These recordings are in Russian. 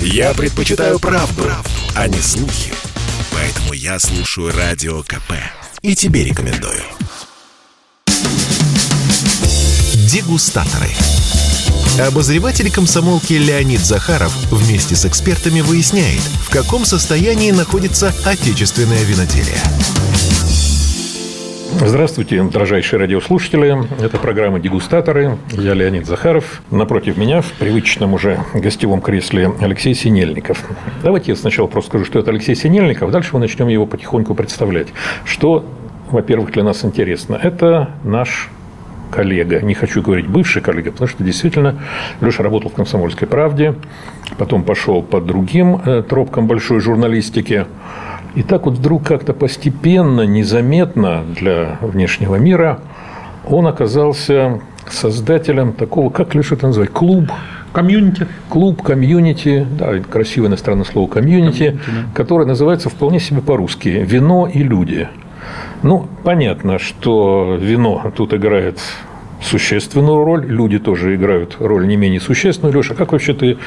Я предпочитаю правду, правду, а не слухи. Поэтому я слушаю Радио КП. И тебе рекомендую. Дегустаторы. Обозреватель комсомолки Леонид Захаров вместе с экспертами выясняет, в каком состоянии находится отечественное виноделие. Здравствуйте, дорожайшие радиослушатели. Это программа «Дегустаторы». Я Леонид Захаров. Напротив меня в привычном уже гостевом кресле Алексей Синельников. Давайте я сначала просто скажу, что это Алексей Синельников. Дальше мы начнем его потихоньку представлять. Что, во-первых, для нас интересно. Это наш коллега, не хочу говорить бывший коллега, потому что действительно Леша работал в «Комсомольской правде», потом пошел по другим э, тропкам большой журналистики. И так вот вдруг как-то постепенно, незаметно для внешнего мира он оказался создателем такого, как Леша это называть, клуб Комьюнити. Клуб, комьюнити, да, красивое иностранное слово комьюнити, да. которое называется вполне себе по-русски «Вино и люди». Ну, понятно, что вино тут играет существенную роль, люди тоже играют роль не менее существенную. Леша, как вообще ты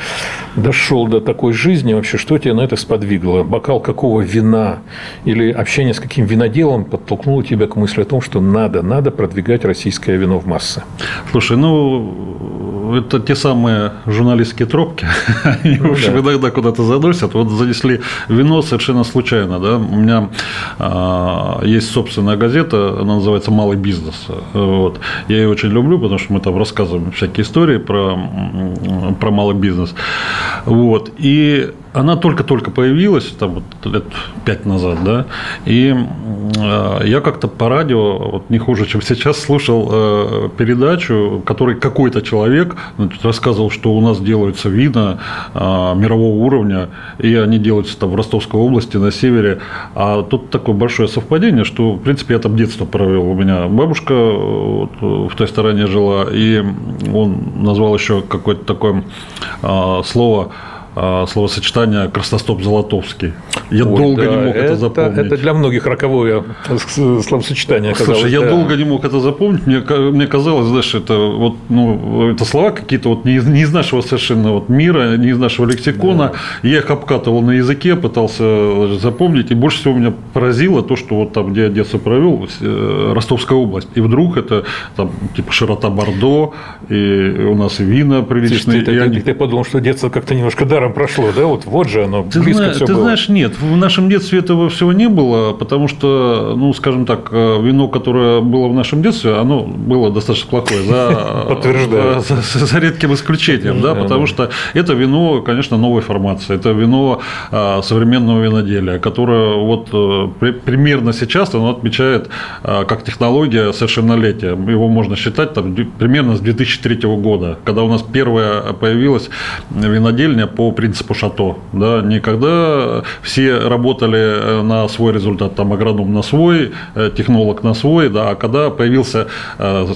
дошел до такой жизни? Вообще, что тебя на это сподвигло? Бокал какого вина или общение с каким виноделом подтолкнуло тебя к мысли о том, что надо, надо продвигать российское вино в массы? Слушай, ну, это те самые журналистские тропки, они, в общем, да. иногда куда-то заносят. Вот занесли вино совершенно случайно, да. У меня а, есть собственная газета, она называется «Малый бизнес». Вот. Я ее очень люблю, потому что мы там рассказываем всякие истории про, про малый бизнес. Вот. И она только-только появилась, там вот лет пять назад, да, и э, я как-то по радио, вот не хуже, чем сейчас, слушал э, передачу, который какой-то человек значит, рассказывал, что у нас делаются вина э, мирового уровня, и они делаются там в Ростовской области, на севере, а тут такое большое совпадение, что, в принципе, я там детство провел, у меня бабушка вот, в той стороне жила, и он назвал еще какое-то такое э, слово а, словосочетание «красностоп-золотовский». Я Ой, долго да, не мог это, это запомнить. Это для многих роковое словосочетание. Слушай, я да. долго не мог это запомнить. Мне, мне казалось, знаешь, это, вот, ну, это слова какие-то вот не из, не из нашего совершенно вот мира, не из нашего лексикона. Да. Я их обкатывал на языке, пытался запомнить. И больше всего меня поразило то, что вот там, где я детство провел, э, Ростовская область. И вдруг это там типа широта Бордо, и у нас и вина приличные. Ты, ты, они... ты подумал, что детство как-то немножко даром даром прошло, да? Вот, вот же оно, ты близко зна- все ты было. знаешь, нет, в нашем детстве этого всего не было, потому что, ну, скажем так, э, вино, которое было в нашем детстве, оно было достаточно плохое, за, Подтверждаю. За, за, за редким исключением, да, потому что это вино, конечно, новой формации, это вино а, современного виноделия, которое вот э, при, примерно сейчас оно отмечает а, как технология совершеннолетия. Его можно считать там, примерно с 2003 года, когда у нас первая появилась винодельня по принципу шато. Да, никогда все работали э, на свой результат, там агроном на свой, э, технолог на свой, да, а когда появился э,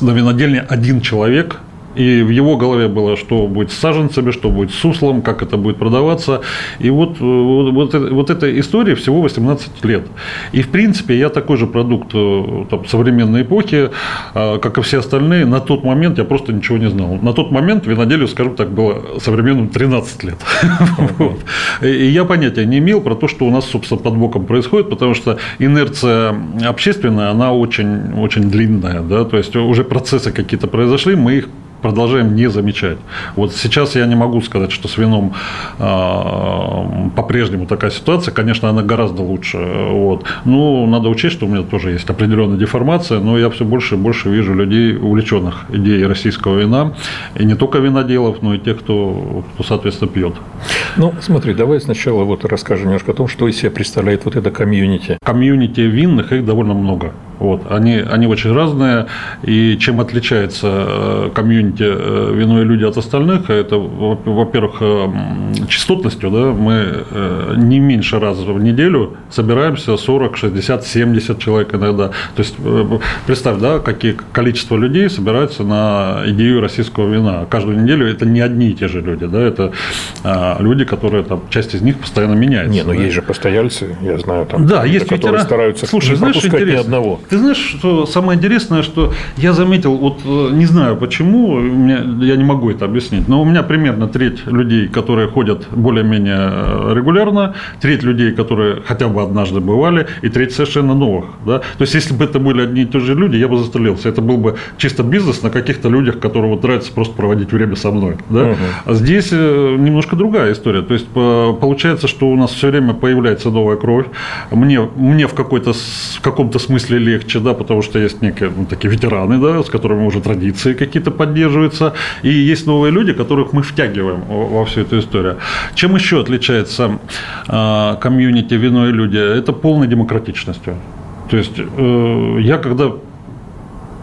на винодельне один человек, и в его голове было, что будет с саженцами, что будет с суслом, как это будет продаваться. И вот, э, вот, вот, эта история всего 18 лет. И, в принципе, я такой же продукт э, там, современной эпохи, э, как и все остальные. На тот момент я просто ничего не знал. На тот момент виноделию, скажем так, было современным 13 лет. И я понятия не имел про то, что у нас, собственно, под боком происходит, потому что инерция общественная, она очень, очень длинная. Да? То есть уже процессы какие-то произошли, мы их продолжаем не замечать. Вот сейчас я не могу сказать, что с вином э, по-прежнему такая ситуация. Конечно, она гораздо лучше. Вот. Ну, надо учесть, что у меня тоже есть определенная деформация, но я все больше и больше вижу людей, увлеченных идеей российского вина. И не только виноделов, но и тех, кто, кто соответственно, пьет. Ну, смотри, давай сначала вот расскажем немножко о том, что из себя представляет вот это комьюнити. Комьюнити винных, их довольно много. Вот. Они, они очень разные, и чем отличается э, комьюнити э, вино и люди от остальных, это, во-первых, э, частотностью, да, мы не меньше раза в неделю собираемся 40, 60, 70 человек иногда. То есть, представь, да, какие количество людей собираются на идею российского вина. Каждую неделю это не одни и те же люди, да, это люди, которые там, часть из них постоянно меняется. Не, но да. есть же постояльцы, я знаю, там, да, есть которые ветеран... стараются Слушай, не знаешь, пропускать интересно. ни одного. Ты знаешь, что самое интересное, что я заметил, вот э, не знаю почему, я не могу это объяснить, но у меня примерно треть людей, которые ходят более-менее э, регулярно, треть людей, которые хотя бы однажды бывали, и треть совершенно новых. Да? То есть, если бы это были одни и те же люди, я бы застрелился. Это был бы чисто бизнес на каких-то людях, которые вот нравится просто проводить время со мной. Да? Угу. А здесь э, немножко другая история. То есть, получается, что у нас все время появляется новая кровь. Мне, мне в, какой-то, в каком-то смысле легче, да, потому что есть некие ну, такие ветераны, да, с которыми уже традиции какие-то поддерживаются. И есть новые люди, которых мы втягиваем во всю эту историю. Чем еще отличается э, комьюнити «Вино и люди»? Это полной демократичностью. То есть э, я когда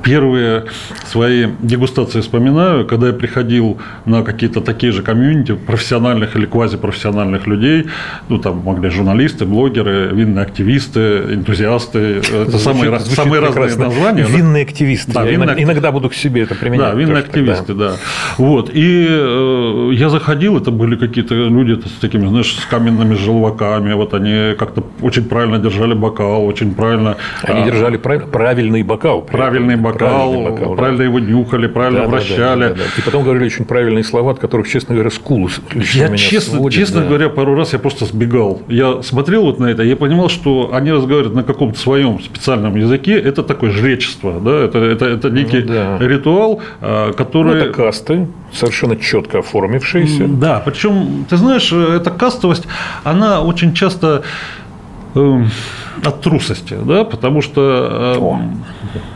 первые свои дегустации вспоминаю, когда я приходил на какие-то такие же комьюнити профессиональных или квазипрофессиональных людей, ну там могли журналисты, блогеры, винные активисты, энтузиасты, это звучит, самые, звучит самые разные названия. Винные да? активисты. Да, винные... Иногда, иногда буду к себе это применять. Да, винные активисты, тогда. да. Вот. И э, я заходил, это были какие-то люди с такими, знаешь, с каменными желваками, вот они как-то очень правильно держали бокал, очень правильно... Они а, держали правильный бокал. Правильный бокал бокал, бокал правильно да. его нюхали, правильно да, вращали. Да, да, да, да. И потом говорили очень правильные слова, от которых, честно говоря, скулу Я, честно, сводит, честно да. говоря, пару раз я просто сбегал. Я смотрел вот на это, я понимал, что они разговаривают на каком-то своем специальном языке. Это такое жречество, да, это, это, это некий ну, да. ритуал, а, который... Ну, это касты, совершенно четко оформившиеся. Да, причем, ты знаешь, эта кастовость, она очень часто эм, от трусости, да, потому что... О,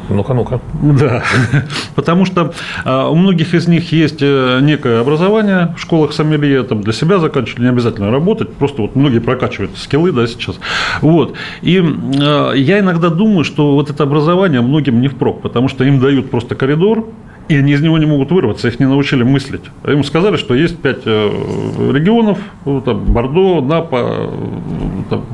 ну-ка, ну-ка. Да, потому что а, у многих из них есть э, некое образование в школах сомелье, там для себя заканчивать, не обязательно работать, просто вот многие прокачивают скиллы, да, сейчас. Вот. И а, я иногда думаю, что вот это образование многим не впрок, потому что им дают просто коридор, и они из него не могут вырваться, их не научили мыслить. Им сказали, что есть пять э, регионов, там, Бордо, Напа, там,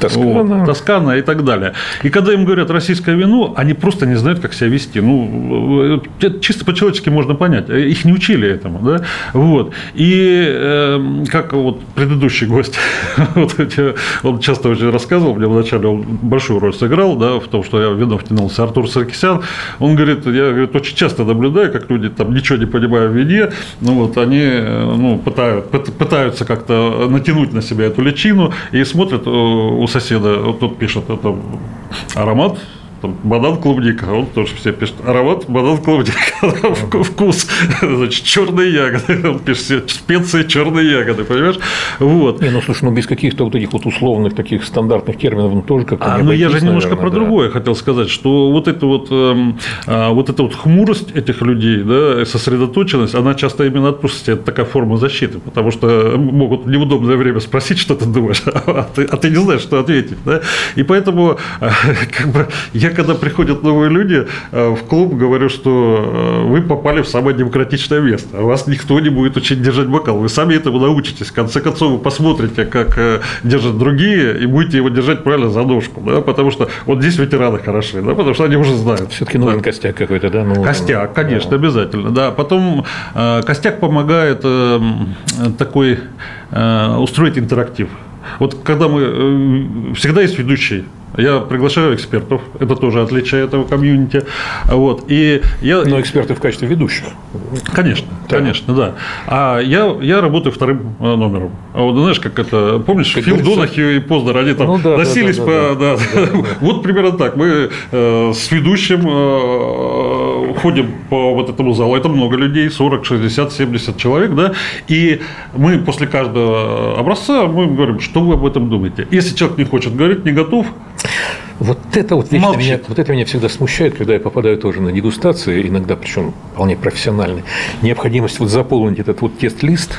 Тоскана. Вот, Тоскана и так далее. И когда им говорят российское вино, они просто не знают, как себя вести. Ну, это чисто по-человечески можно понять. Их не учили этому. Да? Вот. И э, как вот предыдущий гость, вот, он часто очень рассказывал, мне вначале он большую роль сыграл да, в том, что я в вино втянулся, Артур Саркисян, он говорит, я говорит, очень часто наблюдаю, как люди там ничего не понимают в вине, ну вот они э, ну, пытают, пытаются как-то натянуть на себя эту личину и смотрят э, соседа, вот тут пишет, это аромат там, банан клубника, он тоже все пишет аромат банан клубника, вкус, значит, черные ягоды, он пишет специи черные ягоды, понимаешь? Вот. Не, ну слушай, ну без каких-то вот этих вот условных таких стандартных терминов ну, тоже как-то. А, ну я же немножко наверное, про да. другое хотел сказать, что вот это вот, а, вот эта вот хмурость этих людей, да, сосредоточенность, она часто именно от это такая форма защиты, потому что могут в неудобное время спросить, что ты думаешь, а ты, а ты не знаешь, что ответить, да? И поэтому как бы я когда приходят новые люди э, в клуб, говорю, что э, вы попали в самое демократичное место. А вас никто не будет учить держать бокал. Вы сами этому научитесь. В конце концов, вы посмотрите, как э, держат другие, и будете его держать правильно за ножку. Да? Потому что вот здесь ветераны хороши, да? потому что они уже знают. Все-таки нужен да. костяк какой-то, да? Ну, костяк, конечно, да. обязательно. Да. Потом костяк помогает такой устроить интерактив. Вот когда мы... Всегда есть ведущий я приглашаю экспертов, это тоже отличие этого комьюнити. Вот. И я... Но эксперты в качестве ведущих. Конечно, да. конечно, да. А я, я работаю вторым э, номером. А вот знаешь, как это, помнишь, как Фил Донахью и Познер, они там ну, да, носились да, да, по... Да, да, да. Вот примерно так. Мы э, с ведущим э, ходим по вот этому залу, это много людей, 40, 60, 70 человек, да, и мы после каждого образца мы говорим, что вы об этом думаете. Если человек не хочет говорить, не готов, вот это вот вечно меня, вот это меня всегда смущает, когда я попадаю тоже на дегустации, иногда причем вполне профессиональные. Необходимость вот заполнить этот вот тест-лист,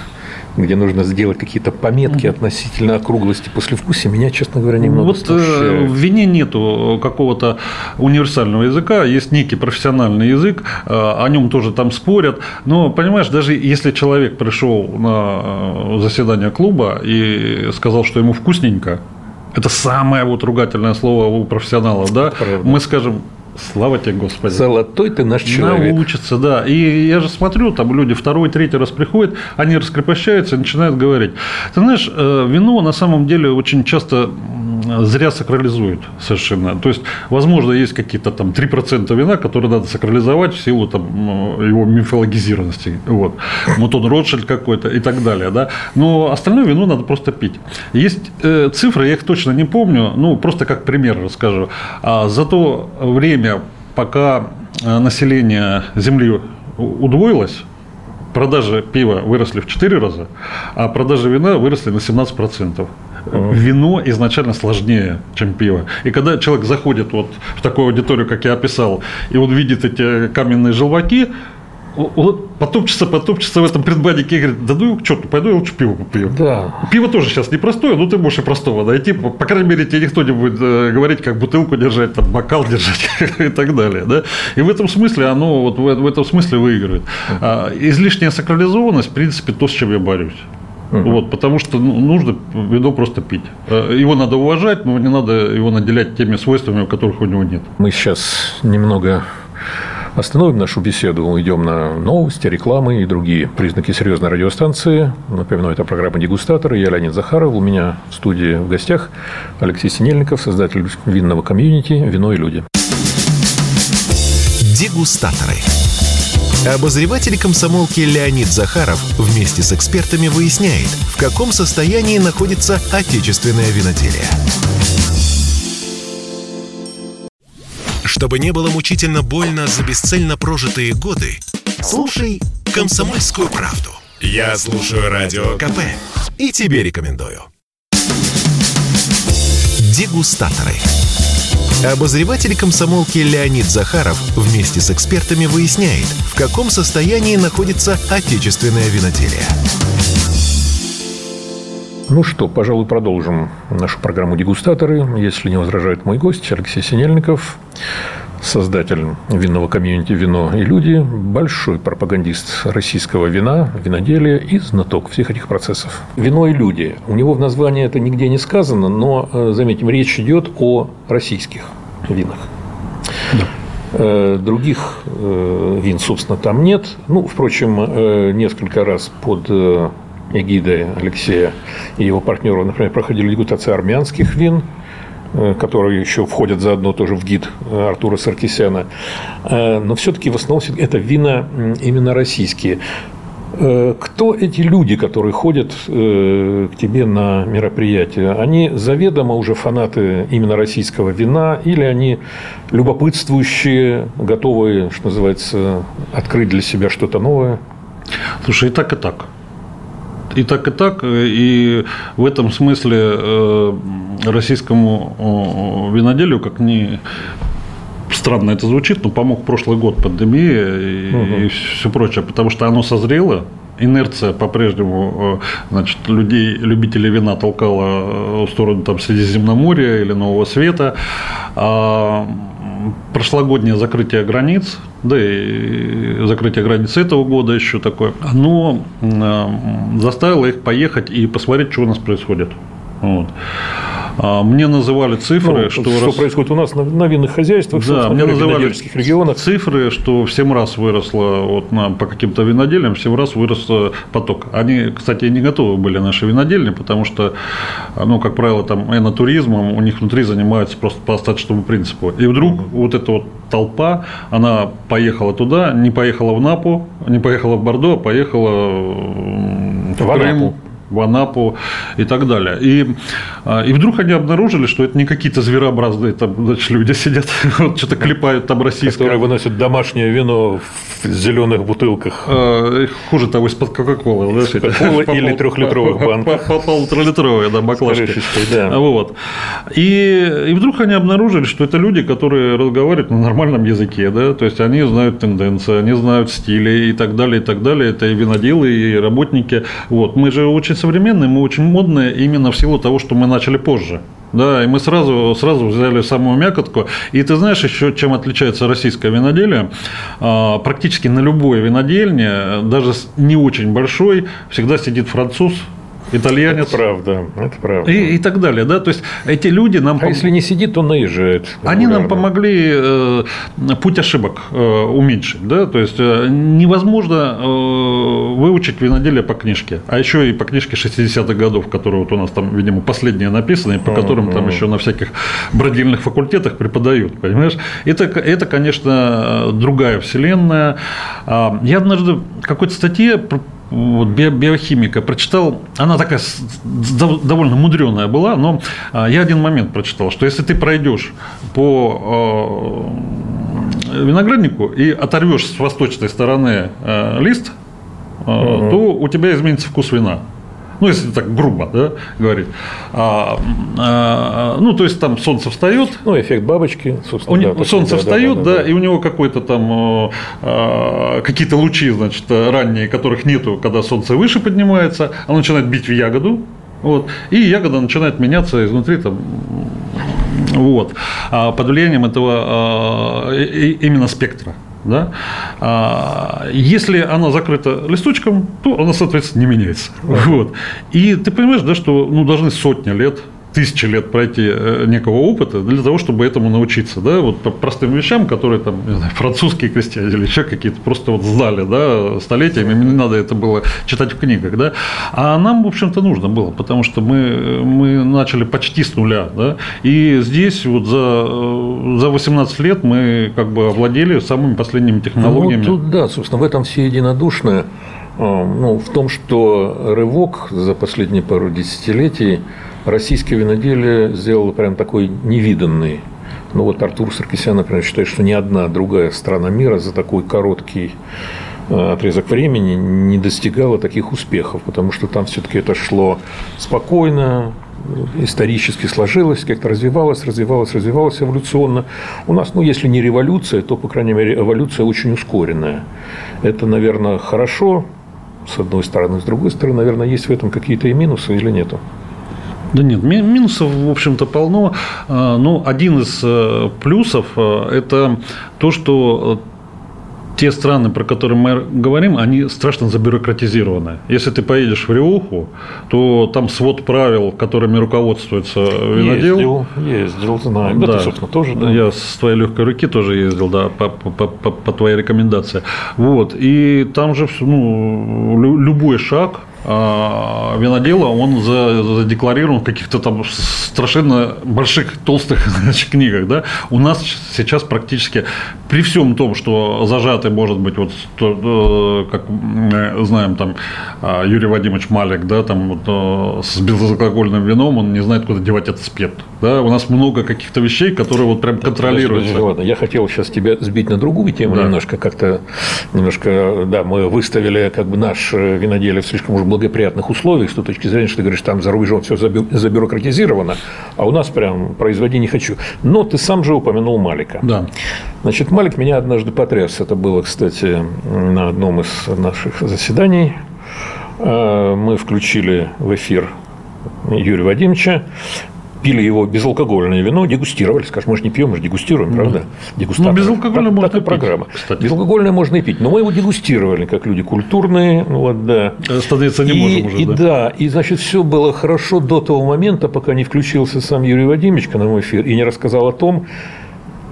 где нужно сделать какие-то пометки mm-hmm. относительно округлости послевкусия, меня, честно говоря, немного Вот э, в вине нету какого-то универсального языка, есть некий профессиональный язык, э, о нем тоже там спорят, но, понимаешь, даже если человек пришел на э, заседание клуба и сказал, что ему вкусненько, это самое вот ругательное слово у профессионалов, да? Правда. Мы скажем, Слава тебе, Господи. Золотой ты наш человек. Научится, да. И я же смотрю, там люди второй, третий раз приходят, они раскрепощаются и начинают говорить. Ты знаешь, э, вино на самом деле очень часто зря сакрализует совершенно. То есть, возможно, есть какие-то там 3% вина, которые надо сакрализовать в силу там, его мифологизированности. Вот. Вот он Ротшильд какой-то и так далее. Да? Но остальное вино надо просто пить. Есть э, цифры, я их точно не помню, ну, просто как пример расскажу. А за то время, пока э, население Земли удвоилось, продажи пива выросли в 4 раза, а продажи вина выросли на 17%. Вино изначально сложнее, чем пиво. И когда человек заходит вот в такую аудиторию, как я описал, и он видит эти каменные желваки, вот потопчется, потопчется в этом предбаннике и говорит, да ну к черту, пойду я лучше пиво попью. Да. Пиво тоже сейчас непростое, но ты можешь и простого найти. По крайней мере, тебе никто не будет э, говорить, как бутылку держать, там, бокал держать и так далее. Да? И в этом смысле оно вот в этом смысле выигрывает. А излишняя сакрализованность, в принципе, то, с чем я борюсь. Угу. Вот, потому что ну, нужно вино просто пить. Э, его надо уважать, но не надо его наделять теми свойствами, которых у него нет. Мы сейчас немного Остановим нашу беседу, уйдем на новости, рекламы и другие признаки серьезной радиостанции. Напоминаю, это программа «Дегустаторы». Я Леонид Захаров. У меня в студии в гостях Алексей Синельников, создатель винного комьюнити «Вино и люди». Дегустаторы. Обозреватель комсомолки Леонид Захаров вместе с экспертами выясняет, в каком состоянии находится отечественное виноделие. Чтобы не было мучительно больно за бесцельно прожитые годы, слушай «Комсомольскую правду». Я слушаю Радио КП и тебе рекомендую. Дегустаторы. Обозреватель комсомолки Леонид Захаров вместе с экспертами выясняет, в каком состоянии находится отечественное виноделие. Ну что, пожалуй, продолжим нашу программу «Дегустаторы». Если не возражает мой гость Алексей Синельников, создатель винного комьюнити «Вино и люди», большой пропагандист российского вина, виноделия и знаток всех этих процессов. «Вино и люди». У него в названии это нигде не сказано, но, э, заметим, речь идет о российских винах. Да. Э, других э, вин, собственно, там нет. Ну, впрочем, несколько раз под эгидой Алексея и его партнеров, например, проходили дегустации армянских вин, э, которые еще входят заодно тоже в гид э, Артура Саркисяна. Э, но все-таки в основном это вина именно российские. Кто эти люди, которые ходят к тебе на мероприятия? Они заведомо уже фанаты именно российского вина или они любопытствующие, готовые, что называется, открыть для себя что-то новое? Слушай, и так, и так и так, и так. И в этом смысле э, российскому виноделию, как ни странно это звучит, но помог прошлый год пандемия и, угу. и все прочее, потому что оно созрело, инерция по-прежнему э, значит, людей, любителей вина толкала в сторону там, Средиземноморья или Нового Света. А прошлогоднее закрытие границ, да и закрытие границ этого года еще такое, оно заставило их поехать и посмотреть, что у нас происходит. Вот. А, мне называли цифры, ну, что, что раз... происходит у нас на, на винных хозяйствах, да, мне называли регионах. цифры, что в 7 раз выросло вот на, по каким-то винодельям, в 7 раз вырос поток. Они, кстати, не готовы были наши винодельни, потому что, ну, как правило, там энотуризмом у них внутри занимаются просто по остаточному принципу. И вдруг mm-hmm. вот эта вот толпа, она поехала туда, не поехала в Напу, не поехала в Бордо, а поехала в, в Крым, в Анапу и так далее. И, а, и вдруг они обнаружили, что это не какие-то зверообразные там, значит, люди сидят, вот, что-то клепают там российское. Которые выносят домашнее вино в зеленых бутылках. А, хуже того, из-под Кока-Колы. Или трехлитровых банках. По полуторалитровые, да, баклажки. Да. Вот. И, и вдруг они обнаружили, что это люди, которые разговаривают на нормальном языке, да, то есть они знают тенденции, они знают стили и так далее, и так далее. Это и виноделы, и работники. Вот. Мы же очень современные, мы очень модные именно в силу того, что мы начали позже. Да, и мы сразу, сразу взяли самую мякотку. И ты знаешь еще, чем отличается российское виноделие? А, практически на любой винодельне, даже не очень большой, всегда сидит француз итальянец. Это правда, это правда. И, и так далее, да, то есть эти люди нам... А пом... если не сидит, то наезжает. Они нам помогли э, путь ошибок э, уменьшить, да, то есть э, невозможно э, выучить виноделие по книжке, а еще и по книжке 60-х годов, которые вот у нас там, видимо, последние написаны, по которым там еще на всяких бродильных факультетах преподают, понимаешь? Это, это конечно, другая вселенная. А, я однажды в какой-то статье вот, биохимика прочитал, она такая довольно мудреная была, но а, я один момент прочитал, что если ты пройдешь по а, винограднику и оторвешь с восточной стороны лист, угу. то у тебя изменится вкус вина ну, если так грубо да, говорить. А, а, ну, то есть там солнце встает. Ну, эффект бабочки, собственно. да, солнце да, встает, да, да, да, да, и у него какой-то там а, какие-то лучи, значит, ранние, которых нету, когда солнце выше поднимается, оно начинает бить в ягоду. Вот, и ягода начинает меняться изнутри там, вот, а под влиянием этого а, именно спектра. Да? А, если она закрыта листочком, то она, соответственно, не меняется. Вот. И ты понимаешь, да, что ну, должны сотни лет тысячи лет пройти э, некого опыта для того, чтобы этому научиться, да, вот по простым вещам, которые там, не знаю, французские крестьяне или еще какие-то просто вот знали, да, столетиями, им не надо это было читать в книгах, да, а нам, в общем-то, нужно было, потому что мы, мы начали почти с нуля, да, и здесь вот за, э, за 18 лет мы как бы овладели самыми последними технологиями. Ну, тут, да, собственно, в этом все единодушно, э, ну, в том, что рывок за последние пару десятилетий российское виноделие сделало прям такой невиданный. Ну вот Артур Саркисян, например, считает, что ни одна другая страна мира за такой короткий э, отрезок времени не достигала таких успехов, потому что там все-таки это шло спокойно, исторически сложилось, как-то развивалось, развивалось, развивалось эволюционно. У нас, ну, если не революция, то, по крайней мере, эволюция очень ускоренная. Это, наверное, хорошо, с одной стороны. С другой стороны, наверное, есть в этом какие-то и минусы или нету? Да нет, минусов, в общем-то, полно. А, ну, один из э, плюсов э, – это то, что те страны, про которые мы говорим, они страшно забюрократизированы. Если ты поедешь в Риоху, то там свод правил, которыми руководствуется винодел. Ездил, ездил, знаю. Да, да ты, собственно, тоже. Да. Я с твоей легкой руки тоже ездил, да, по, по, по, по твоей рекомендации. Вот. И там же ну, любой шаг винодела, он задекларирован в каких-то там совершенно больших, толстых значит, книгах. Да? У нас сейчас практически при всем том, что зажатый может быть, вот, э, как знаем, там, а, Юрий Вадимович Малик, да, там, вот, э, с безалкогольным вином, он не знает, куда девать этот спирт. Да? У нас много каких-то вещей, которые вот прям контролируются. Ладно, я хотел сейчас тебя сбить на другую тему да. немножко, как-то немножко, да, мы выставили как бы наш виноделие в слишком уж благоприятных условиях с той точки зрения, что ты говоришь, там за рубежом все забюрократизировано, а у нас прям производи не хочу. Но ты сам же упомянул Малика. Да. Значит, Малик меня однажды потряс. Это было, кстати, на одном из наших заседаний. Э, мы включили в эфир Юрия Вадимовича пили его безалкогольное вино, дегустировали. Скажем, мы же не пьем, мы же дегустируем, правда? Дегустатор. Ну, безалкогольное можно пить, программа. Кстати. Безалкогольное можно и пить. Но мы его дегустировали, как люди культурные. Ну, вот, да. Становиться не и, можем уже, и, да? Да, и, значит, все было хорошо до того момента, пока не включился сам Юрий Вадимович на мой эфир и не рассказал о том,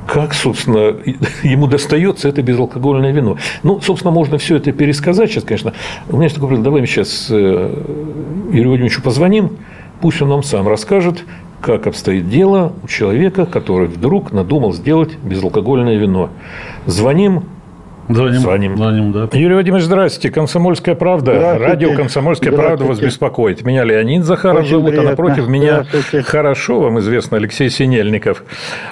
как, собственно, ему достается это безалкогольное вино. Ну, собственно, можно все это пересказать сейчас, конечно. У меня есть такой давай мы сейчас э, Юрию Владимировичу позвоним, пусть он нам сам расскажет, как обстоит дело у человека, который вдруг надумал сделать безалкогольное вино. Звоним, Звоним. Звоним. Звоним, да. Юрий Владимирович, здравствуйте. Комсомольская правда. Радио Комсомольская правда вас беспокоит. Меня Леонид Захаров Очень зовут, а приятно. а напротив меня хорошо вам известно Алексей Синельников.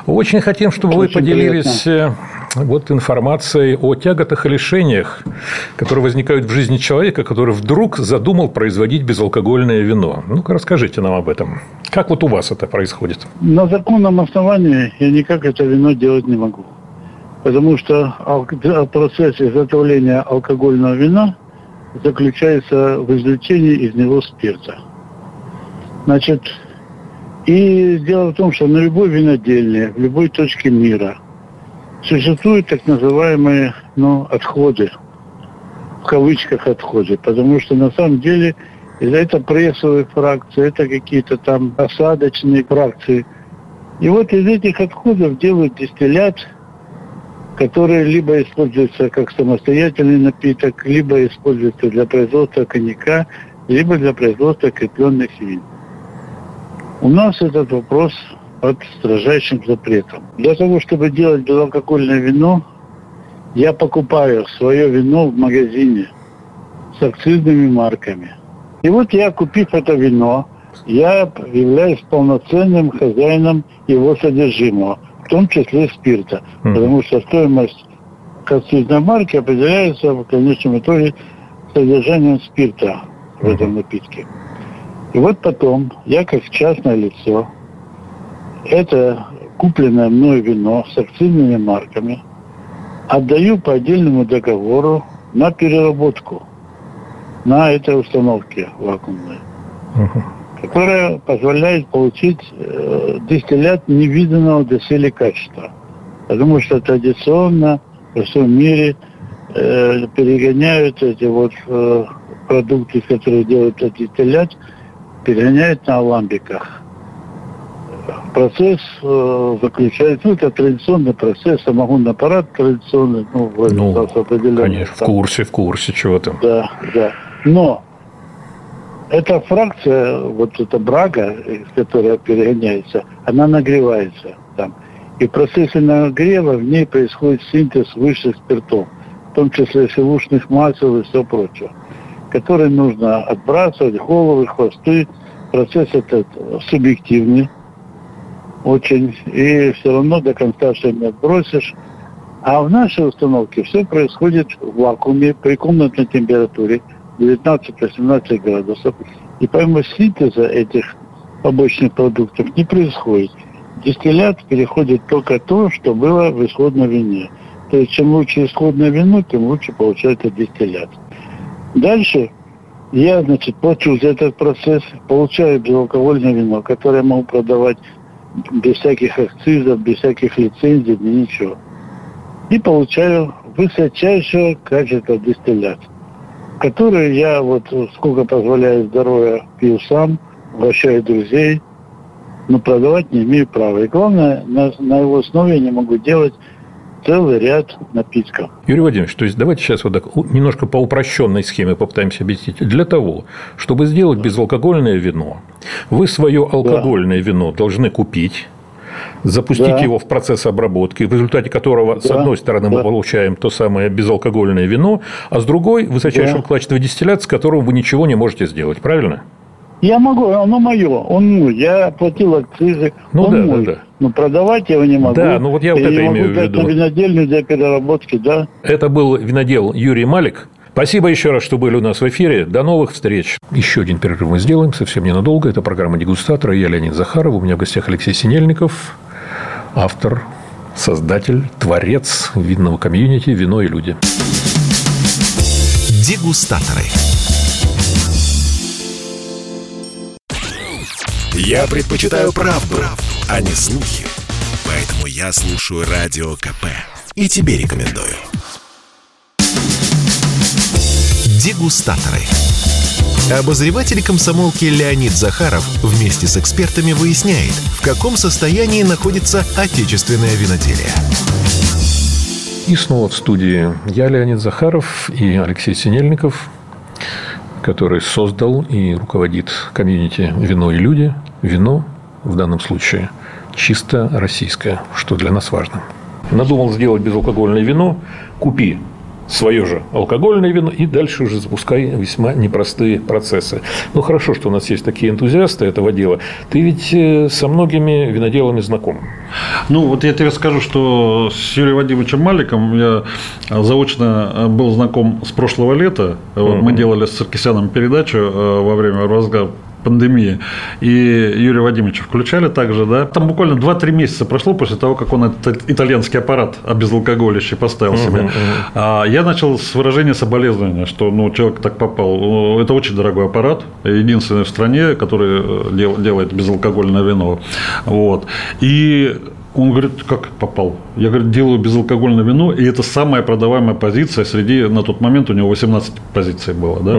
Очень хотим, чтобы Очень вы поделились приятно. Э, вот информацией о тяготах и лишениях, которые возникают в жизни человека, который вдруг задумал производить безалкогольное вино. Ну-ка, расскажите нам об этом. Как вот у вас это происходит? На законном основании я никак это вино делать не могу потому что процесс изготовления алкогольного вина заключается в извлечении из него спирта. Значит, и дело в том, что на любой винодельне, в любой точке мира существуют так называемые ну, отходы, в кавычках отходы, потому что на самом деле это прессовые фракции, это какие-то там осадочные фракции. И вот из этих отходов делают дистиллят, который либо используется как самостоятельный напиток, либо используется для производства коньяка, либо для производства крепленных вин. У нас этот вопрос под строжайшим запретом. Для того, чтобы делать безалкогольное вино, я покупаю свое вино в магазине с акцизными марками. И вот я, купив это вино, я являюсь полноценным хозяином его содержимого, в том числе спирта. Mm. Потому что стоимость акцизной марки определяется в конечном итоге содержанием спирта в этом напитке. И вот потом я как частное лицо это купленное мной вино с акцизными марками отдаю по отдельному договору на переработку на этой установке вакуумной, угу. Которая позволяет получить э, дистиллят невиданного доселе качества. Потому что традиционно во всем мире э, перегоняют эти вот э, продукты, которые делают дистиллят, перегоняют на аламбиках процесс э, заключается, ну, это традиционный процесс, самогонный аппарат традиционный, ну, ну конечно, там. в курсе, в курсе чего там. Да, да. Но эта фракция, вот эта брага, которая перегоняется, она нагревается там. И в процессе нагрева в ней происходит синтез высших спиртов, в том числе шелушных масел и все прочее, которые нужно отбрасывать, головы, хвосты. Процесс этот субъективный, очень, и все равно до конца все не отбросишь. А в нашей установке все происходит в вакууме при комнатной температуре 19-18 градусов. И помимо синтеза этих побочных продуктов не происходит. Дистиллят переходит только то, что было в исходном вине. То есть чем лучше исходное вино, тем лучше получается дистиллят. Дальше я, значит, плачу за этот процесс, получаю безалкогольное вино, которое я могу продавать без всяких акцизов, без всяких лицензий, ничего. И получаю высочайшее качество дистиллят, который я вот сколько позволяет здоровье пью сам, угощаю друзей, но продавать не имею права. И главное, на, на его основе я не могу делать целый ряд напитков. Юрий Владимирович, то есть давайте сейчас вот так немножко по упрощенной схеме попытаемся объяснить. Для того, чтобы сделать безалкогольное вино, вы свое алкогольное да. вино должны купить, запустить да. его в процесс обработки, в результате которого, да. с одной стороны, да. мы получаем то самое безалкогольное вино, а с другой высочайшего да. качества дистиллят, с которым вы ничего не можете сделать. Правильно? Я могу, оно мое, он мой. Я платил акцизы, ну, он да, мой. Да, да. Но продавать я его не могу. Да, ну вот я вот я это имею в виду. винодельню для переработки, да. Это был винодел Юрий Малик. Спасибо еще раз, что были у нас в эфире. До новых встреч. Еще один перерыв мы сделаем, совсем ненадолго. Это программа «Дегустатора». Я Леонид Захаров. У меня в гостях Алексей Синельников, автор, создатель, творец винного комьюнити «Вино и люди». Дегустаторы. Я предпочитаю правду, а не слухи. Поэтому я слушаю Радио КП. И тебе рекомендую. Дегустаторы. Обозреватель комсомолки Леонид Захаров вместе с экспертами выясняет, в каком состоянии находится отечественное виноделие. И снова в студии я, Леонид Захаров и Алексей Синельников, который создал и руководит комьюнити «Вино и люди». Вино в данном случае чисто российское, что для нас важно. Надумал сделать безалкогольное вино, купи свое же алкогольное вино и дальше уже запускай весьма непростые процессы. Ну, хорошо, что у нас есть такие энтузиасты этого дела. Ты ведь э, со многими виноделами знаком. Ну, вот я тебе скажу, что с Юрием Вадимовичем Маликом я заочно был знаком с прошлого лета. Вот Мы делали с Саркисяном передачу э, во время разгара пандемии. И Юрия Вадимовича включали также, да. Там буквально 2-3 месяца прошло после того, как он этот итальянский аппарат обезалкоголящий поставил себе. Uh-huh, uh-huh. Я начал с выражения соболезнования, что ну, человек так попал. Ну, это очень дорогой аппарат, единственный в стране, который э, делает безалкогольное вино. Вот. И Он говорит, как попал? Я, говорю, делаю безалкогольное вино, и это самая продаваемая позиция среди, на тот момент у него 18 позиций было. Да?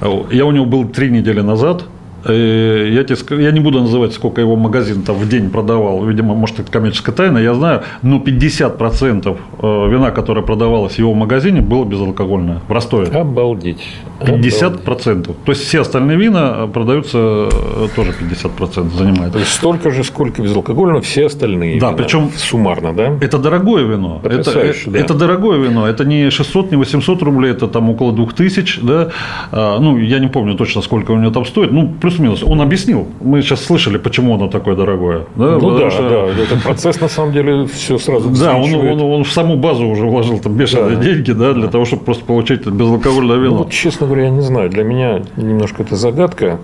Uh-huh. Я у него был три недели назад, я, тебе, я не буду называть, сколько его магазин там в день продавал. Видимо, может, это коммерческая тайна, я знаю. Но 50% э, вина, которое продавалось в его магазине, было безалкогольное в Ростове. Обалдеть. 50%. Обалдеть. То есть, все остальные вина продаются э, тоже 50% занимают. То есть, столько же, сколько безалкогольного, все остальные Да, вина. причем суммарно, да? Это дорогое вино. Это, да. это дорогое вино. Это не 600, не 800 рублей, это там около 2000. Да? А, ну, я не помню точно, сколько у него там стоит. Ну, плюс-минус. Он объяснил. Мы сейчас слышали, почему оно такое дорогое. Да, ну да, что... да. Этот процесс на самом деле все сразу Да, он, он, он в саму базу уже вложил там бешеные да. деньги, да, для того, чтобы просто получить безалкогольное вино. Ну, честно говоря, я не знаю. Для меня немножко это загадка.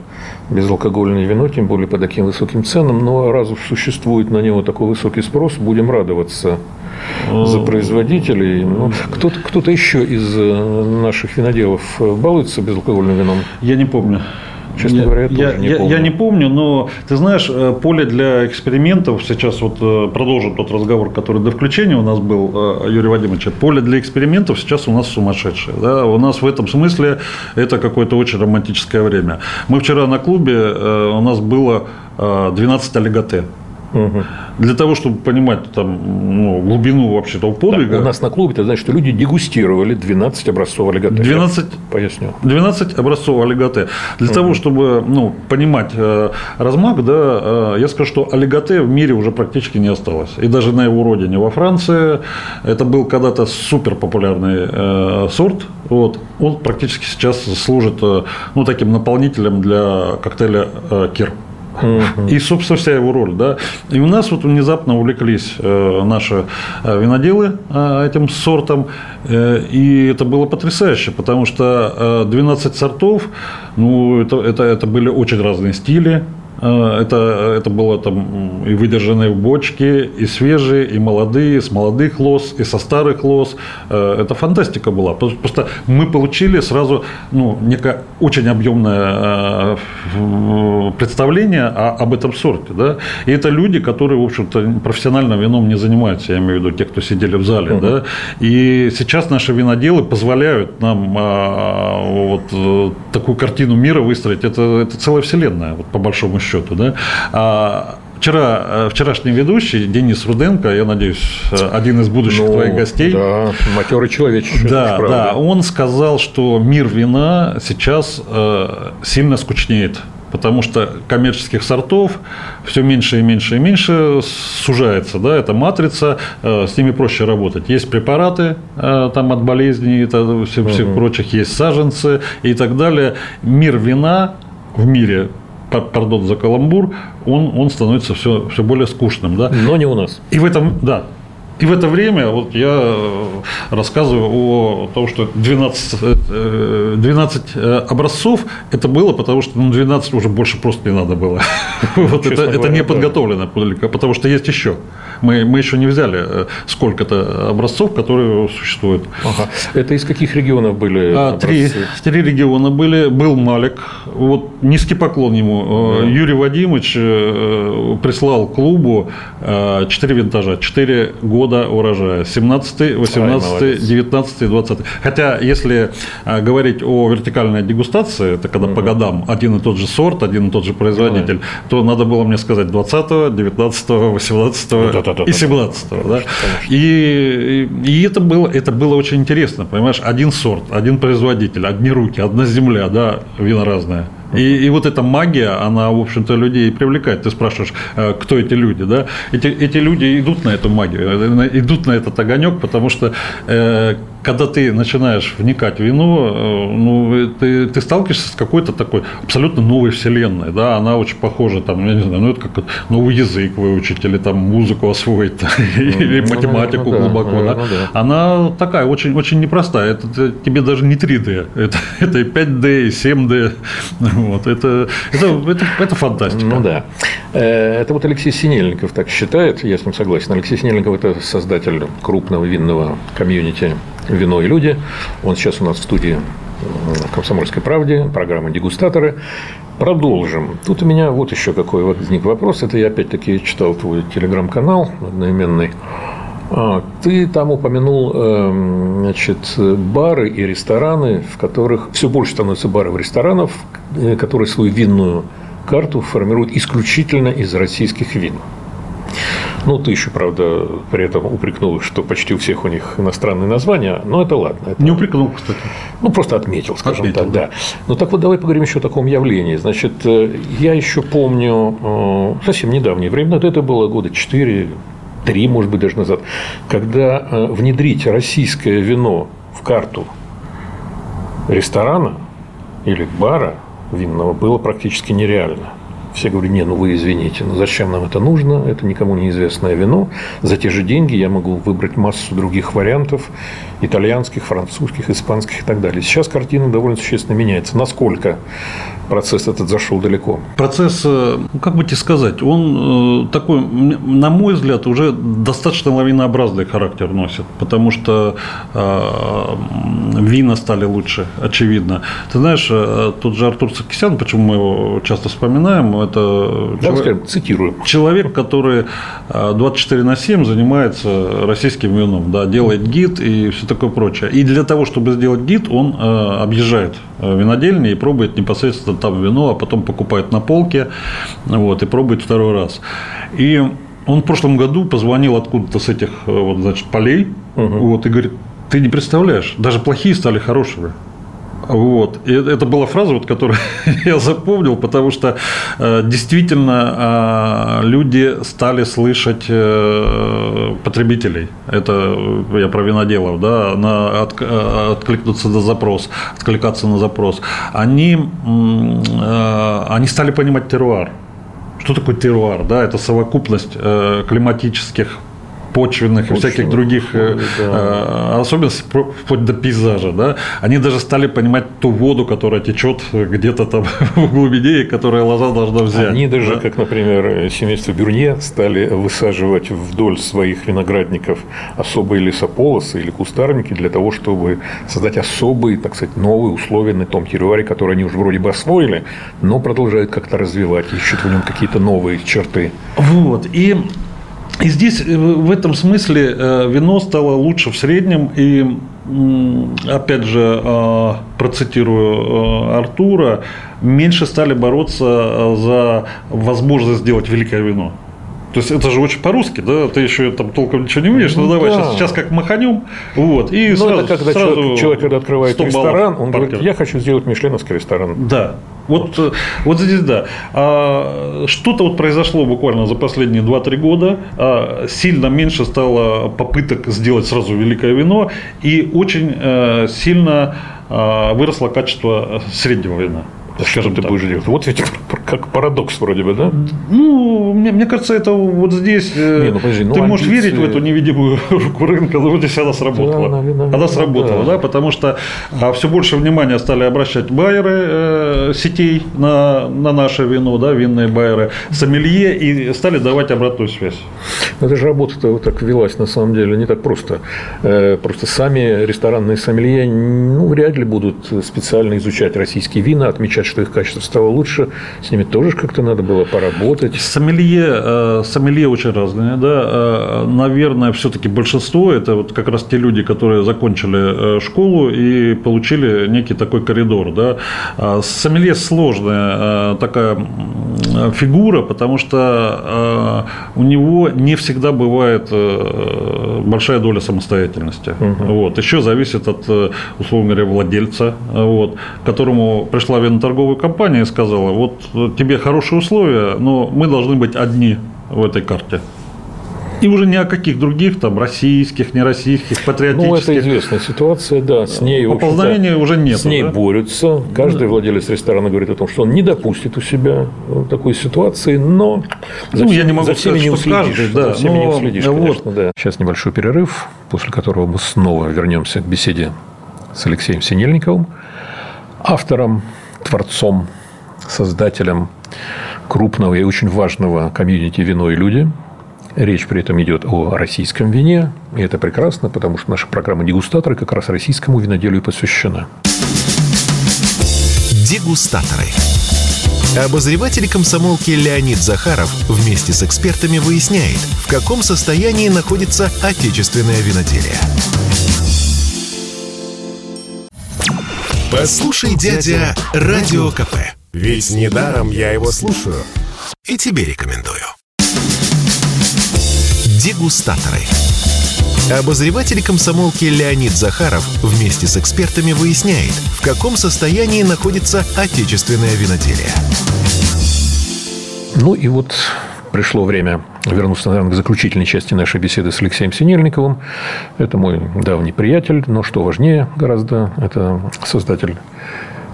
Безалкогольное вино, тем более по таким высоким ценам. Но раз уж существует на него такой высокий спрос, будем радоваться за производителей. Ну, кто-то, кто-то еще из э, наших виноделов балуется безалкогольным вином? Я не помню. Честно я, говоря, я, тоже не я, помню. Я не помню, но ты знаешь, э, поле для экспериментов, сейчас вот э, продолжим тот разговор, который до включения у нас был, э, Юрий Вадимович, поле для экспериментов сейчас у нас сумасшедшее. Да? У нас в этом смысле это какое-то очень романтическое время. Мы вчера на клубе, у нас было 12 олиготе. Угу. Для того, чтобы понимать там, ну, глубину вообще того подвига. Да, у нас на клубе, это значит, что люди дегустировали 12 образцов олиготе. 12, поясню. 12 образцов олиготе. Для угу. того, чтобы ну, понимать э, размах, да, э, я скажу, что олиготе в мире уже практически не осталось. И даже на его родине, во Франции, это был когда-то супер популярный э, сорт. Вот. Он практически сейчас служит э, ну, таким наполнителем для коктейля э, Кир. И, собственно, вся его роль. Да? И у нас вот внезапно увлеклись э, наши э, виноделы э, этим сортом. И это было потрясающе, потому что 12 сортов, ну, это, это, это были очень разные стили, это, это было там и выдержанные в бочке, и свежие, и молодые, с молодых лоз, и со старых лоз. Э, это фантастика была. Просто мы получили сразу ну, некое очень объемное э, представление об этом сорте. Да? И это люди, которые, в общем-то, профессионально вином не занимаются, я имею в виду те, кто сидели в зале. Uh-huh. Да? И сейчас наши виноделы позволяют нам вот такую картину мира выстроить. Это, это целая вселенная, вот, по большому счету счету. Да? А Вчера, э, вчерашний ведущий Денис Руденко, я надеюсь, э, один из будущих ну, твоих гостей. Да, матерый человечек. Да, да, он сказал, что мир вина сейчас э, сильно скучнеет потому что коммерческих сортов все меньше и меньше и меньше сужается, да, это матрица, с ними проще работать. Есть препараты там от болезней, это всех, всех прочих, есть саженцы и так далее. Мир вина в мире пардон за каламбур, он, он становится все, все более скучным. Да? Но не у нас. И в этом, да, и в это время вот я э, рассказываю о том, что 12, 12 э, э, образцов это было, потому что ну, 12 уже больше просто не надо было. вот это, это не подготовлено потому что есть еще. Мы, мы еще не взяли сколько-то образцов, которые существуют. Ага. Это из каких регионов были? А, три, три региона были. Был Малик. Вот низкий поклон ему. Да. Юрий Вадимович прислал клубу четыре винтажа, четыре года года урожая. 17, 18, Ой, 19, 20. Хотя, если говорить о вертикальной дегустации, это когда угу. по годам один и тот же сорт, один и тот же производитель, Ой. то надо было мне сказать 20, 19, 18 да, да, да, и 17. Да, да? И, и это, было, это было очень интересно. Понимаешь, один сорт, один производитель, одни руки, одна земля, да, вина разная. И, и вот эта магия, она, в общем-то, людей привлекает. Ты спрашиваешь, э, кто эти люди, да? Эти, эти люди идут на эту магию, э, идут на этот огонек, потому что э, когда ты начинаешь вникать в вино, э, ну, ты, ты сталкиваешься с какой-то такой абсолютно новой вселенной, да, она очень похожа, там, я не знаю, ну, это как новый язык выучить, или там музыку освоить, или ну, математику глубоко, да. Она такая очень, очень непростая, это тебе даже не 3D, это, это и 5D, и 7D, вот, это, это, это, это фантастика. Ну да. Э, это вот Алексей Синельников так считает, я с ним согласен. Алексей Синельников – это создатель крупного винного комьюнити «Вино и люди». Он сейчас у нас в студии в «Комсомольской правде», программа «Дегустаторы». Продолжим. Тут у меня вот еще какой возник вопрос. Это я опять-таки читал твой телеграм-канал одноименный. А, ты там упомянул эм, значит, бары и рестораны, в которых все больше становится баров и ресторанов, э, которые свою винную карту формируют исключительно из российских вин. Ну, ты еще, правда, при этом упрекнул, что почти у всех у них иностранные названия, но это ладно. Это... Не упрекнул, кстати. Ну, просто отметил, скажем отметил, так, да. Ну, так вот, давай поговорим еще о таком явлении. Значит, э, я еще помню э, совсем недавнее время, это было года 4 три, может быть, даже назад, когда э, внедрить российское вино в карту ресторана или бара винного было практически нереально. Все говорят, не, ну вы извините, ну зачем нам это нужно? Это никому неизвестное вино. За те же деньги я могу выбрать массу других вариантов, итальянских, французских, испанских и так далее. Сейчас картина довольно существенно меняется. Насколько процесс этот зашел далеко? Процесс, э, ну, как бы тебе сказать, он э, такой, на мой взгляд, уже достаточно лавинообразный характер носит, потому что э, вина стали лучше, очевидно. Ты знаешь, тот же Артур Сакисян, почему мы его часто вспоминаем, это да, человек, скажем, цитируем. человек, который 24 на 7 занимается российским вином, да, делает гид и все такое прочее. И для того, чтобы сделать гид, он объезжает винодельни и пробует непосредственно там вино, а потом покупает на полке вот, и пробует второй раз. И он в прошлом году позвонил откуда-то с этих вот, значит, полей угу. вот, и говорит, ты не представляешь, даже плохие стали хорошими. Вот. И это была фраза, вот, которую я запомнил, потому что э, действительно э, люди стали слышать э, потребителей. Это я про виноделов, да, на, от, откликнуться на запрос, откликаться на запрос. Они, они стали понимать теруар. Что такое теруар? Да, это совокупность климатических почвенных и всяких других э, да. Э, особенностей, вплоть до пейзажа, да, они даже стали понимать ту воду, которая течет где-то там в глубине, и которая лоза должна взять. Они даже, да? как, например, семейство Бюрне, стали высаживать вдоль своих виноградников особые лесополосы или кустарники для того, чтобы создать особые, так сказать, новые условия на том территории, которые они уже вроде бы освоили, но продолжают как-то развивать, ищут в нем какие-то новые черты. Вот. И и здесь э, в этом смысле э, вино стало лучше в среднем. И опять же, э, процитирую Артура, меньше стали бороться за возможность сделать великое вино. То есть это же очень по-русски, да? Ты еще там толком ничего не умеешь. Ну, ну давай да. сейчас, сейчас как маханем. Вот, и ну, сразу, это когда сразу человек, человек, когда открывает ресторан, он паркер. говорит, я хочу сделать мишленовский ресторан. Да. Вот, вот. вот здесь да. А, что-то вот произошло буквально за последние 2-3 года. А, сильно меньше стало попыток сделать сразу великое вино. И очень а, сильно выросло качество среднего вина. Скажем, ты так. будешь делать. Вот ведь как парадокс вроде бы, да? Ну, мне, мне кажется, это вот здесь э, Не, ну, подожди, ну, ты можешь амбиции... верить в эту невидимую руку рынка, но вот здесь она сработала. Да, наверное, она сработала, да. да, потому что а, все больше внимания стали обращать байеры э, сетей на, на наше вино, да, винные байеры, сомелье, и стали давать обратную связь. Но это же работа-то вот так велась, на самом деле, не так просто. Э, просто сами ресторанные сомелье, ну, вряд ли будут специально изучать российские вина, отмечать что их качество стало лучше, с ними тоже как-то надо было поработать. Сомелье, э, сомелье очень разные, да. Э, наверное, все-таки большинство это вот как раз те люди, которые закончили э, школу и получили некий такой коридор, да. А сомелье сложная такая фигура, потому что у него не всегда бывает большая доля самостоятельности. Угу. Вот. Еще зависит от, условно говоря, владельца, вот, которому пришла виноторговля торговая компания сказала, вот тебе хорошие условия, но мы должны быть одни в этой карте. И уже ни о каких других, там, российских, нероссийских, патриотических. Ну, это известная ситуация, да. С ней, Пополнения уже нет. С ней да? борются. Каждый да. владелец ресторана говорит о том, что он не допустит у себя такой ситуации, но за, ну, всеми, я не могу за всеми сказать, не уследишь. Каждый, да, за всеми но... не уследишь, конечно, вот. да. Сейчас небольшой перерыв, после которого мы снова вернемся к беседе с Алексеем Синельниковым, автором творцом, создателем крупного и очень важного комьюнити «Вино и люди». Речь при этом идет о российском вине, и это прекрасно, потому что наша программа «Дегустаторы» как раз российскому виноделию посвящена. Дегустаторы. Обозреватель комсомолки Леонид Захаров вместе с экспертами выясняет, в каком состоянии находится отечественное виноделие. Послушай, дядя, Радио КП. Ведь недаром я его слушаю. И тебе рекомендую. Дегустаторы. Обозреватель комсомолки Леонид Захаров вместе с экспертами выясняет, в каком состоянии находится отечественное виноделие. Ну и вот пришло время вернуться, наверное, к заключительной части нашей беседы с Алексеем Синельниковым. Это мой давний приятель, но что важнее гораздо, это создатель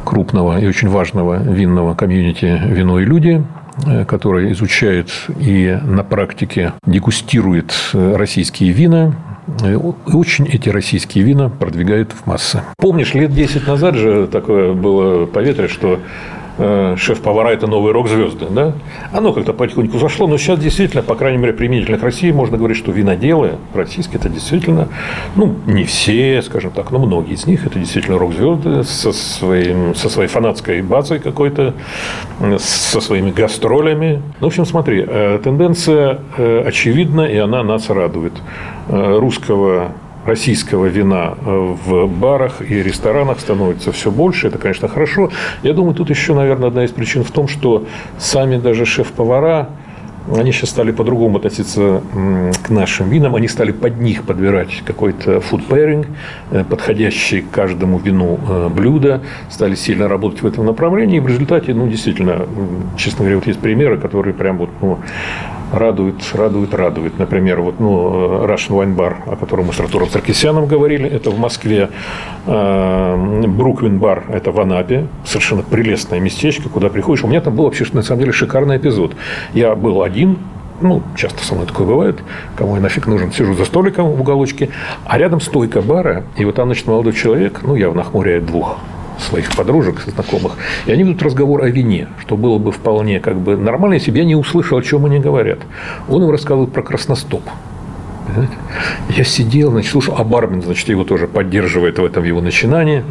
крупного и очень важного винного комьюнити «Вино и люди», э, который изучает и на практике дегустирует э, российские вина, и очень эти российские вина продвигают в массы. Помнишь, лет 10 назад же такое было поветрие, что Э, шеф-повара – это новые рок-звезды, да? Оно как-то потихоньку зашло, но сейчас действительно, по крайней мере, применительно к России, можно говорить, что виноделы российские – это действительно, ну, не все, скажем так, но многие из них – это действительно рок-звезды со, своим, со своей фанатской базой какой-то, со своими гастролями. Ну, в общем, смотри, э, тенденция э, очевидна, и она нас радует. Русского российского вина э, в барах и ресторанах становится все больше. Это, конечно, хорошо. Я думаю, тут еще, наверное, одна из причин в том, что сами даже шеф-повара они сейчас стали по-другому относиться к нашим винам. Они стали под них подбирать какой-то food pairing, э, подходящий к каждому вину э, блюдо. Стали сильно работать в этом направлении. И в результате, ну, действительно, честно говоря, вот есть примеры, которые прям вот, ну, радует, радует, радует. Например, вот, ну, Russian Wine Bar, о котором мы с Артуром Саркисяном говорили, это в Москве. Бруквин бар – это в Анапе. Совершенно прелестное местечко, куда приходишь. У меня там был вообще, на самом деле, шикарный эпизод. Я был один, ну, часто со мной такое бывает, кому я нафиг нужен, сижу за столиком в уголочке, а рядом стойка бара, и вот там, значит, молодой человек, ну, явно хмуряет двух своих подружек, знакомых, и они ведут разговор о вине, что было бы вполне как бы нормально, если бы я не услышал, о чем они говорят. Он им рассказывает про красностоп. Я сидел, значит, слушал, а Бармен, значит, его тоже поддерживает в этом его начинании.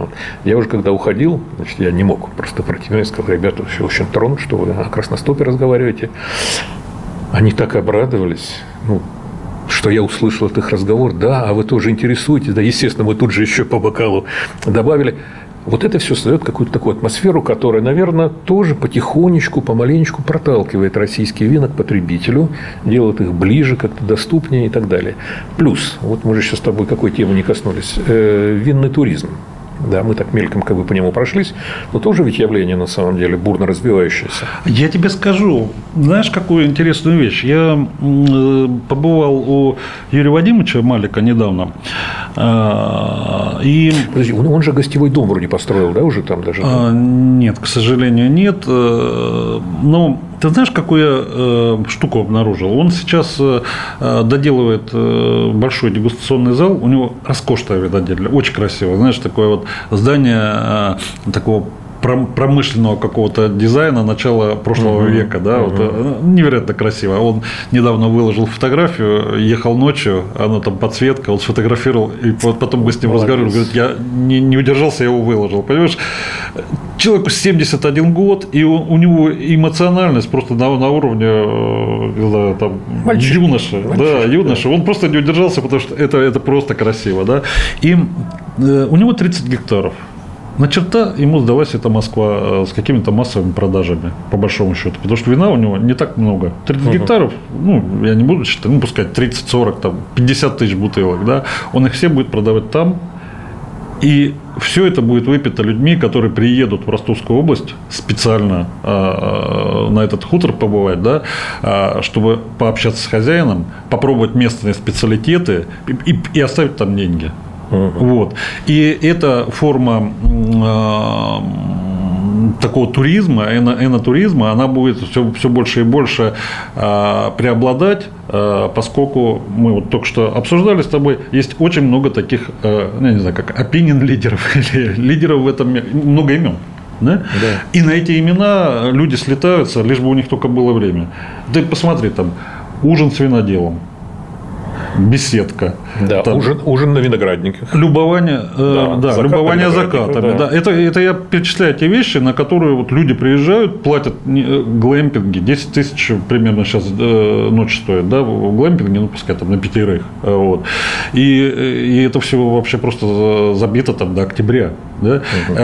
Я уже когда уходил, значит, я не мог просто пройти. Я сказал, ребята, все очень тронут, что вы о красностопе разговариваете. Они так обрадовались. Ну, что я услышал от их разговор, да, а вы тоже интересуетесь, да, естественно, мы тут же еще по бокалу добавили. Вот это все создает какую-то такую атмосферу, которая, наверное, тоже потихонечку, помаленечку проталкивает российские вина к потребителю, делает их ближе, как-то доступнее и так далее. Плюс, вот мы же сейчас с тобой какой темы не коснулись, э, винный туризм. Да, мы так мельком как бы по нему прошлись, но тоже ведь явление на самом деле бурно развивающееся. Я тебе скажу, знаешь, какую интересную вещь? Я э, побывал у Юрия Вадимовича Малика недавно. И... Подожди, он, он же гостевой дом вроде построил, да, уже там даже? А, нет, к сожалению, нет. Э, но ты знаешь, какую я э, штуку обнаружил? Он сейчас э, доделывает большой дегустационный зал. У него роскошное видоделие, очень красиво. Знаешь, такое вот здание такого промышленного какого-то дизайна начала прошлого угу. века, да, угу. вот, э, невероятно красиво. Он недавно выложил фотографию, ехал ночью, она там подсветка, он сфотографировал, и потом мы с ним разговаривали, говорит, я не, не удержался, я его выложил, понимаешь? Человеку 71 год, и у, у него эмоциональность просто на, на уровне э, знаю, там, Мальчик. юноши, Мальчик, да, юноши. Да. Он просто не удержался, потому что это, это просто красиво, да. И э, у него 30 гектаров. На черта ему сдалась эта Москва э, с какими-то массовыми продажами, по большому счету. Потому что вина у него не так много. 30 угу. гектаров, ну, я не буду считать, ну, пускай 30-40, там, 50 тысяч бутылок, да, он их все будет продавать там, и все это будет выпито людьми, которые приедут в Ростовскую область специально э, на этот хутор побывать, да, э, чтобы пообщаться с хозяином, попробовать местные специалитеты и, и, и оставить там деньги. Вот. И эта форма э, такого туризма, энотуризма, она будет все, все больше и больше э, преобладать, э, поскольку мы вот только что обсуждали с тобой, есть очень много таких, э, я не знаю, как opinion лидеров или лидеров в этом мире, много имен. Да? Да. И на эти имена люди слетаются, лишь бы у них только было время. Ты посмотри там, ужин с виноделом, беседка. Да, там, ужин, ужин на виноградниках. Любование, э, да, да любование закатами. Да. Да. Это, это я перечисляю те вещи, на которые вот люди приезжают, платят э, глэмпинги, 10 тысяч примерно сейчас э, ночь стоит, да, в глэмпинге, ну, пускай там на пятерых. Вот. И, и это все вообще просто забито там до октября. Да? Угу.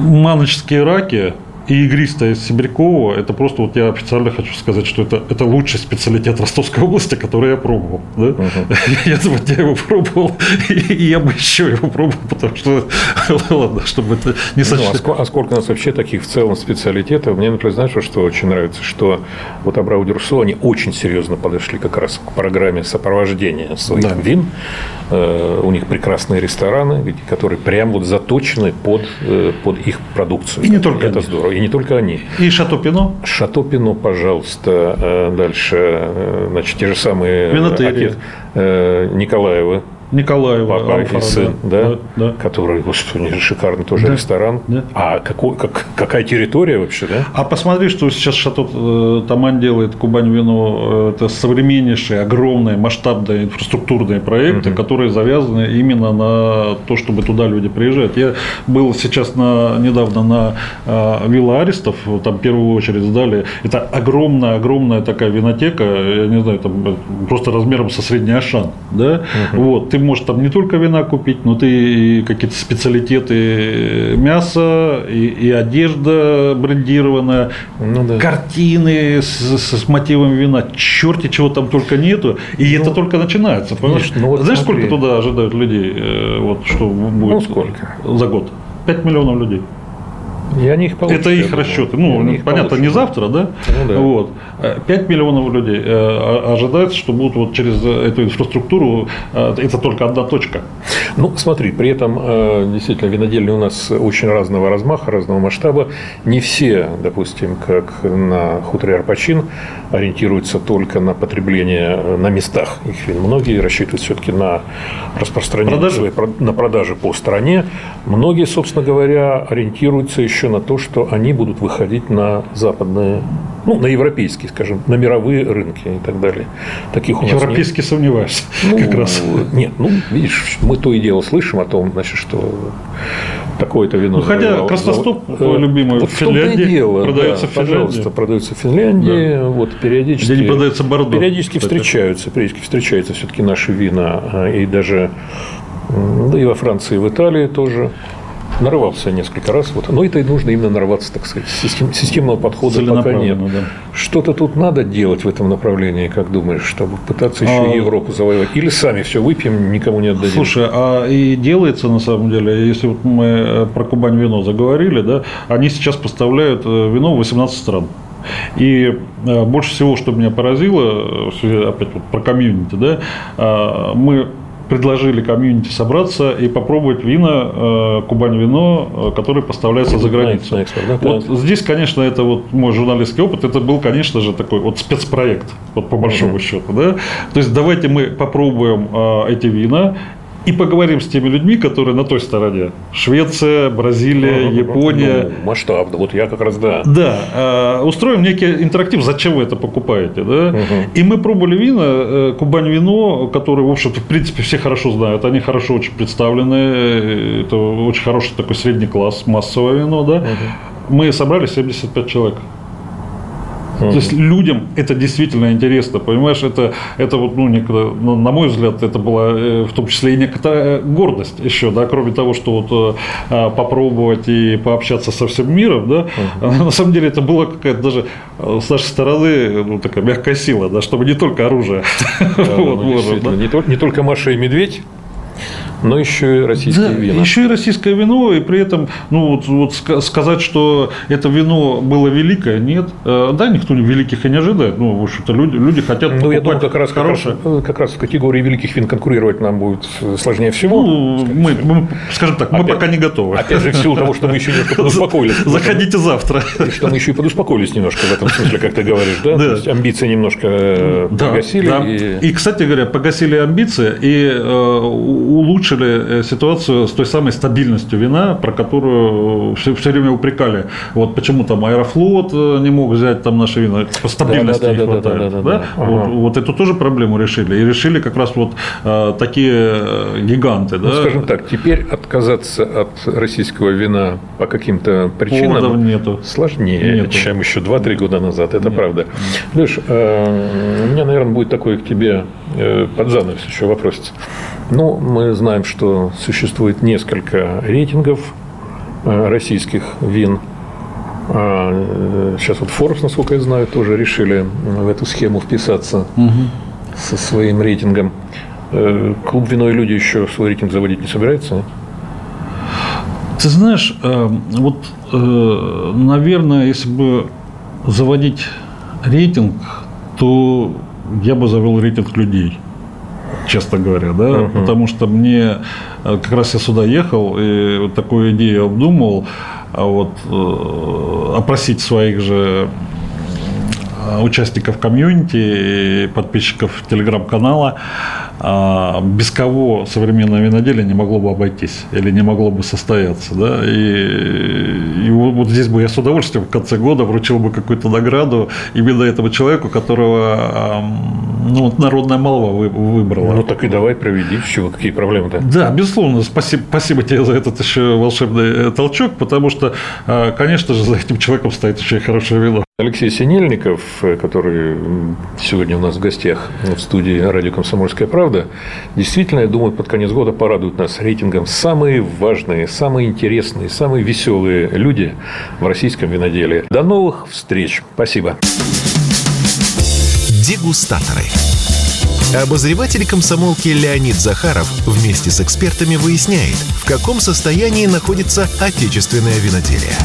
Маночские раки и игристая Сибирякова, это просто вот я официально хочу сказать, что это, это лучший специалитет Ростовской области, который я пробовал. Да? Uh-huh. Я, я его пробовал, и, я бы еще его пробовал, потому что, ладно, чтобы это не сочли. Ну, а, сколько, а сколько у нас вообще таких в целом специалитетов? Мне, например, знаешь, что очень нравится, что вот Абрау Дюрсо, они очень серьезно подошли как раз к программе сопровождения своих да. вин. Э, у них прекрасные рестораны, которые прям вот заточены под, э, под их продукцию. И не только это здорово и не только они. И Шато Пино? Шато Пино, пожалуйста. Э, дальше, э, значит, те же самые... Э, Николаева. Николаева, Папа Алфара, и сын, да, да, да. который, господи, шикарный тоже да, ресторан. Да. А какой, как, какая территория вообще, да? А посмотри, что сейчас Шато э, Тамань делает, Кубань вино, это современнейшие, огромные, масштабные инфраструктурные проекты, угу. которые завязаны именно на то, чтобы туда люди приезжают. Я был сейчас на, недавно на э, Вилла Аристов, там в первую очередь сдали, это огромная-огромная такая винотека, я не знаю, там просто размером со средний Ашан, да, угу. вот, ты можешь там не только вина купить, но ты какие-то специалитеты мяса, и, и одежда брендированная, ну, да. картины с, с мотивом вина, черти чего там только нету, и ну, это только начинается. Понимаешь? Ну, вот Знаешь, смотри. сколько туда ожидают людей, э, вот что будет ну, сколько? за год? 5 миллионов людей. И они их получат. Это их расчеты. Ну, они понятно, получат. не завтра, да? Ну, да. Вот. 5 миллионов людей э, ожидается, что будут вот через эту инфраструктуру, э, это только одна точка. Ну, смотри, при этом э, действительно винодельни у нас очень разного размаха, разного масштаба. Не все, допустим, как на хуторе Арпачин, ориентируются только на потребление на местах их. Многие рассчитывают все-таки на распространение, продажи? Своей, на продажи по стране. Многие, собственно говоря, ориентируются еще на то, что они будут выходить на западные, ну, на европейские, скажем, на мировые рынки и так далее. Таких у нас Европейские нет. сомневаюсь, ну, как раз. Нет, ну, видишь, мы то и дело слышим о том, значит, что такое-то вино. Ну, хотя Красностоп, завод... любимый, вот в Финляндии, дело, продается да, в Финляндии. Пожалуйста, продается в Финляндии, да. вот, периодически... Где не продается Бордо. Периодически кстати. встречаются, периодически встречаются все-таки наши вина, и даже да и во Франции, и в Италии тоже нарывался несколько раз. Вот. Но это и нужно именно нарваться, так сказать. Систем, системного подхода пока нет. Да. Что-то тут надо делать в этом направлении, как думаешь, чтобы пытаться еще а... Европу завоевать? Или сами все выпьем, никому не отдадим? Слушай, а и делается на самом деле, если вот мы э, про Кубань вино заговорили, да, они сейчас поставляют э, вино в 18 стран. И э, больше всего, что меня поразило, опять вот про комьюнити, да, мы предложили комьюнити собраться и попробовать вина, э, Кубань вино, э, которое поставляется за границу. Экспорт, да, вот здесь, конечно, это вот мой журналистский опыт, это был, конечно же, такой вот спецпроект, вот по большому mm-hmm. счету, да. То есть давайте мы попробуем э, эти вина и поговорим с теми людьми, которые на той стороне. Швеция, Бразилия, Япония. Ну, масштабно. Вот я как раз да. Да. Э, устроим некий интерактив, зачем вы это покупаете. Да? Угу. И мы пробовали вина, э, Кубань вино, которые, в общем-то, в принципе, все хорошо знают. Они хорошо очень представлены. Это очень хороший такой средний класс, массовое вино. Да? Угу. Мы собрали 75 человек. То есть людям это действительно интересно, понимаешь, это, это вот, ну, некогда, ну, на мой взгляд, это была э, в том числе и некоторая гордость еще, да, кроме того, что вот э, попробовать и пообщаться со всем миром, да, uh-huh. на самом деле это была какая-то даже э, с нашей стороны ну, такая мягкая сила, да, чтобы не только оружие. Да, вот, ну, да. не, только, не только Маша и Медведь, но еще и российское да, вино. Еще и российское вино, и при этом, ну, вот, вот сказать, что это вино было великое, нет. Э, да, никто великих и не ожидает. Ну, в общем-то, люди, люди хотят Ну, я думаю, как раз, хорошее. Как раз, как раз в категории великих вин конкурировать нам будет сложнее всего. Ну, мы, мы, скажем так, мы опять, пока не готовы. Опять же, в силу того, что мы еще немножко подуспокоились. Заходите завтра. И что мы еще и подуспокоились немножко в этом смысле, как ты говоришь, да? да. То есть амбиции немножко э, да, погасили. Да. И... и, кстати говоря, погасили амбиции и э, улучшили улучшили ситуацию с той самой стабильностью вина, про которую все, все время упрекали. Вот почему там Аэрофлот не мог взять там наши вина, по стабильности да, да, не да, хватает. Да, да, да, да? Ага. Вот, вот эту тоже проблему решили. И решили как раз вот а, такие гиганты. Ну, да? Скажем так, теперь отказаться от российского вина по каким-то причинам Поводов нету. сложнее, нету. чем еще 2-3 года назад. Это Нет. правда. Леш, у меня, наверное, будет такой к тебе э, под занавес еще вопрос. Ну, мы знаем, что существует несколько рейтингов э, российских вин. А, сейчас вот Forbes, насколько я знаю, тоже решили в эту схему вписаться угу. со своим рейтингом. Э, клуб «Вино и люди» еще свой рейтинг заводить не собирается? Ты знаешь, вот, наверное, если бы заводить рейтинг, то я бы завел рейтинг людей честно говоря, да, uh-huh. потому что мне э, как раз я сюда ехал и вот такую идею обдумывал, а вот э, опросить своих же э, участников комьюнити и подписчиков телеграм-канала, а, без кого современное виноделие не могло бы обойтись или не могло бы состояться. Да? И, и вот здесь бы я с удовольствием в конце года вручил бы какую-то награду именно этому человеку, которого ну, народная молва выбрала. Ну так и давай проведи, чего, какие проблемы-то? Да, безусловно, спасибо, спасибо тебе за этот еще волшебный э, толчок, потому что, а, конечно же, за этим человеком стоит еще и хорошее вино. Алексей Синельников, э, который сегодня у нас в гостях в студии радио «Комсомольская правда», действительно, я думаю, под конец года порадует нас рейтингом самые важные, самые интересные, самые веселые люди в российском виноделии. До новых встреч. Спасибо. Дегустаторы. Обозреватель комсомолки Леонид Захаров вместе с экспертами выясняет, в каком состоянии находится отечественное виноделие.